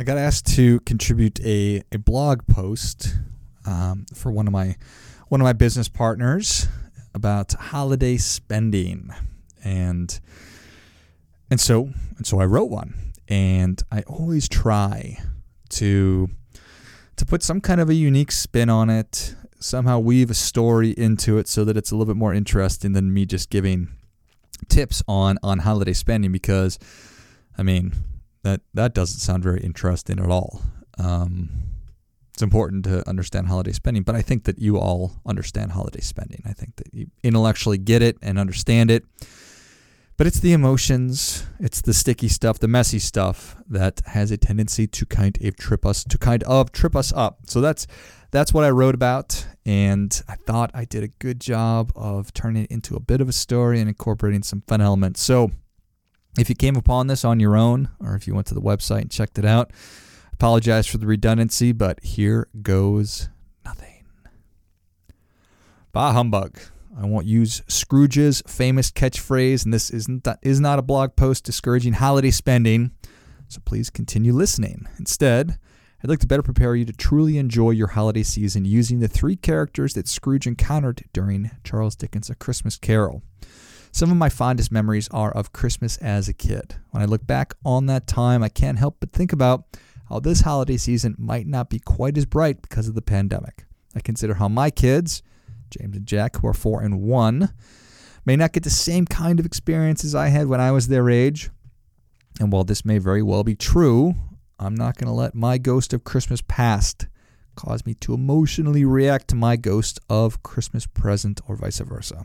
I got asked to contribute a, a blog post um, for one of my one of my business partners about holiday spending, and and so and so I wrote one, and I always try to to put some kind of a unique spin on it, somehow weave a story into it so that it's a little bit more interesting than me just giving tips on on holiday spending because I mean that that doesn't sound very interesting at all. Um, it's important to understand holiday spending, but I think that you all understand holiday spending. I think that you intellectually get it and understand it. But it's the emotions, it's the sticky stuff, the messy stuff that has a tendency to kind of trip us to kind of trip us up. So that's that's what I wrote about, and I thought I did a good job of turning it into a bit of a story and incorporating some fun elements. So if you came upon this on your own, or if you went to the website and checked it out, apologize for the redundancy, but here goes nothing. Bah humbug. I won't use Scrooge's famous catchphrase, and this isn't that is not a blog post discouraging holiday spending. So please continue listening. Instead, I'd like to better prepare you to truly enjoy your holiday season using the three characters that Scrooge encountered during Charles Dickens' A Christmas Carol. Some of my fondest memories are of Christmas as a kid. When I look back on that time, I can't help but think about how this holiday season might not be quite as bright because of the pandemic. I consider how my kids, James and Jack, who are four and one, may not get the same kind of experiences I had when I was their age. And while this may very well be true, I'm not going to let my ghost of Christmas past cause me to emotionally react to my ghost of Christmas present or vice versa.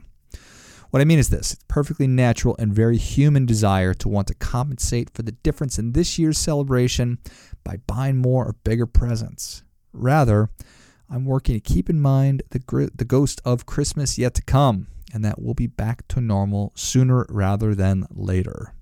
What I mean is this it's perfectly natural and very human desire to want to compensate for the difference in this year's celebration by buying more or bigger presents. Rather, I'm working to keep in mind the, gr- the ghost of Christmas yet to come, and that we'll be back to normal sooner rather than later.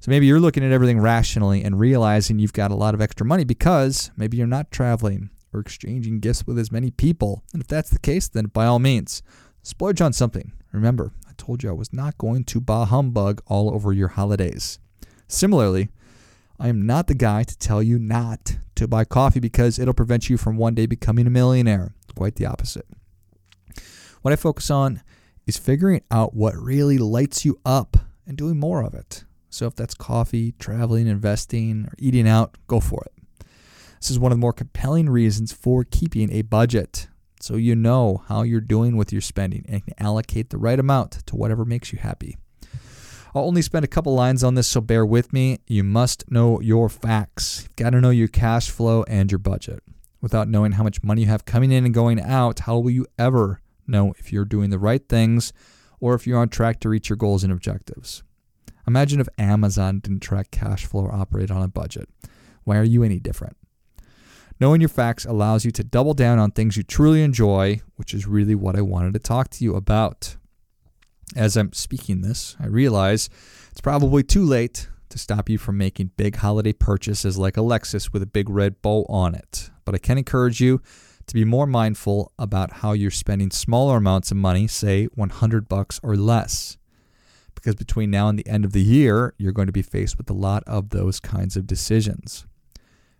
So maybe you're looking at everything rationally and realizing you've got a lot of extra money because maybe you're not traveling or exchanging gifts with as many people. And if that's the case, then by all means, splurge on something. Remember, I told you I was not going to bah humbug all over your holidays. Similarly, I am not the guy to tell you not to buy coffee because it'll prevent you from one day becoming a millionaire. Quite the opposite. What I focus on is figuring out what really lights you up and doing more of it. So if that's coffee, traveling, investing, or eating out, go for it. This is one of the more compelling reasons for keeping a budget. So you know how you're doing with your spending and can allocate the right amount to whatever makes you happy. I'll only spend a couple lines on this, so bear with me. You must know your facts. You've got to know your cash flow and your budget. Without knowing how much money you have coming in and going out, how will you ever know if you're doing the right things or if you're on track to reach your goals and objectives? Imagine if Amazon didn't track cash flow or operate on a budget. Why are you any different? Knowing your facts allows you to double down on things you truly enjoy, which is really what I wanted to talk to you about. As I'm speaking this, I realize it's probably too late to stop you from making big holiday purchases like a Lexus with a big red bow on it. But I can encourage you to be more mindful about how you're spending smaller amounts of money, say 100 bucks or less. Because between now and the end of the year, you're going to be faced with a lot of those kinds of decisions.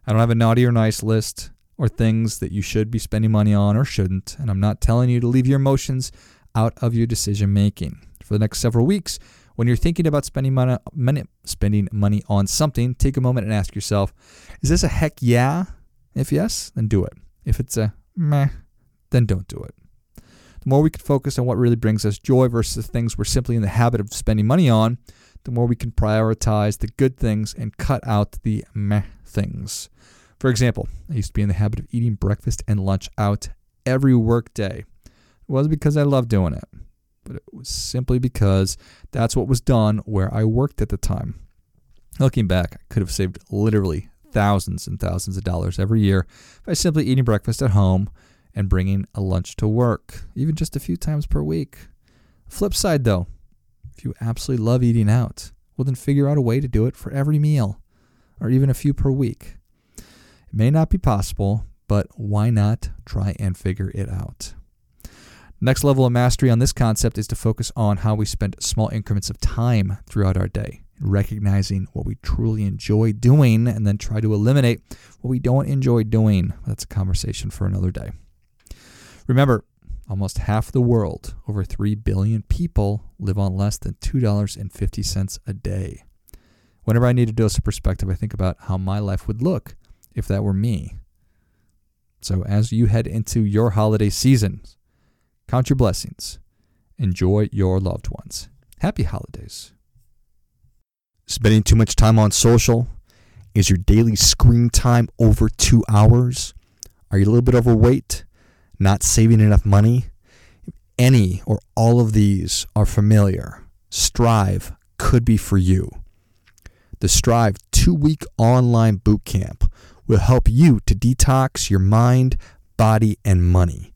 I don't have a naughty or nice list or things that you should be spending money on or shouldn't, and I'm not telling you to leave your emotions out of your decision making. For the next several weeks, when you're thinking about spending money, money, spending money on something, take a moment and ask yourself, is this a heck yeah? If yes, then do it. If it's a meh, then don't do it. The more we can focus on what really brings us joy versus the things we're simply in the habit of spending money on, the more we can prioritize the good things and cut out the meh things. For example, I used to be in the habit of eating breakfast and lunch out every work day. It was because I loved doing it, but it was simply because that's what was done where I worked at the time. Looking back, I could have saved literally thousands and thousands of dollars every year by simply eating breakfast at home and bringing a lunch to work, even just a few times per week. Flip side though, if you absolutely love eating out, well, then figure out a way to do it for every meal or even a few per week. It may not be possible, but why not try and figure it out? Next level of mastery on this concept is to focus on how we spend small increments of time throughout our day, recognizing what we truly enjoy doing and then try to eliminate what we don't enjoy doing. That's a conversation for another day. Remember, almost half the world, over 3 billion people, live on less than $2.50 a day. Whenever I need a dose of perspective, I think about how my life would look if that were me. So, as you head into your holiday seasons, count your blessings, enjoy your loved ones. Happy holidays. Spending too much time on social? Is your daily screen time over two hours? Are you a little bit overweight? Not saving enough money? Any or all of these are familiar. Strive could be for you. The Strive two week online boot camp will help you to detox your mind, body, and money,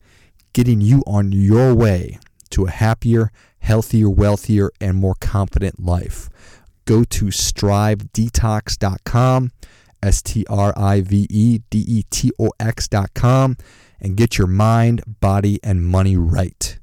getting you on your way to a happier, healthier, wealthier, and more confident life. Go to strivedetox.com, S T R I V E D E T O X.com, and get your mind, body, and money right.